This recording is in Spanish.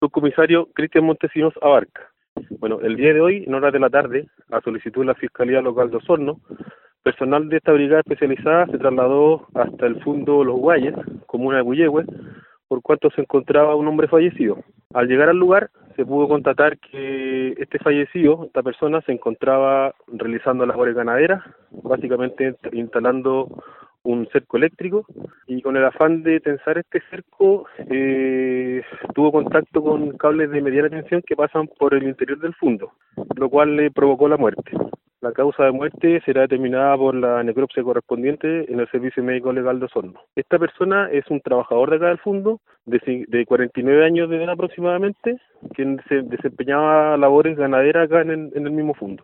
Subcomisario Cristian Montesinos Abarca. Bueno, el día de hoy, en horas de la tarde, a solicitud de la Fiscalía Local de Osorno, personal de esta brigada especializada se trasladó hasta el fondo Los Guayes, comuna de Guyehue, por cuanto se encontraba un hombre fallecido. Al llegar al lugar, se pudo constatar que este fallecido, esta persona, se encontraba realizando labores ganaderas, básicamente instalando un cerco eléctrico y con el afán de tensar este cerco eh, tuvo contacto con cables de mediana tensión que pasan por el interior del fondo, lo cual le provocó la muerte. La causa de muerte será determinada por la necropsia correspondiente en el Servicio Médico Legal de Osorno. Esta persona es un trabajador de acá del fondo, de, de 49 años de edad aproximadamente, quien se desempeñaba labores ganaderas acá en el, en el mismo fondo.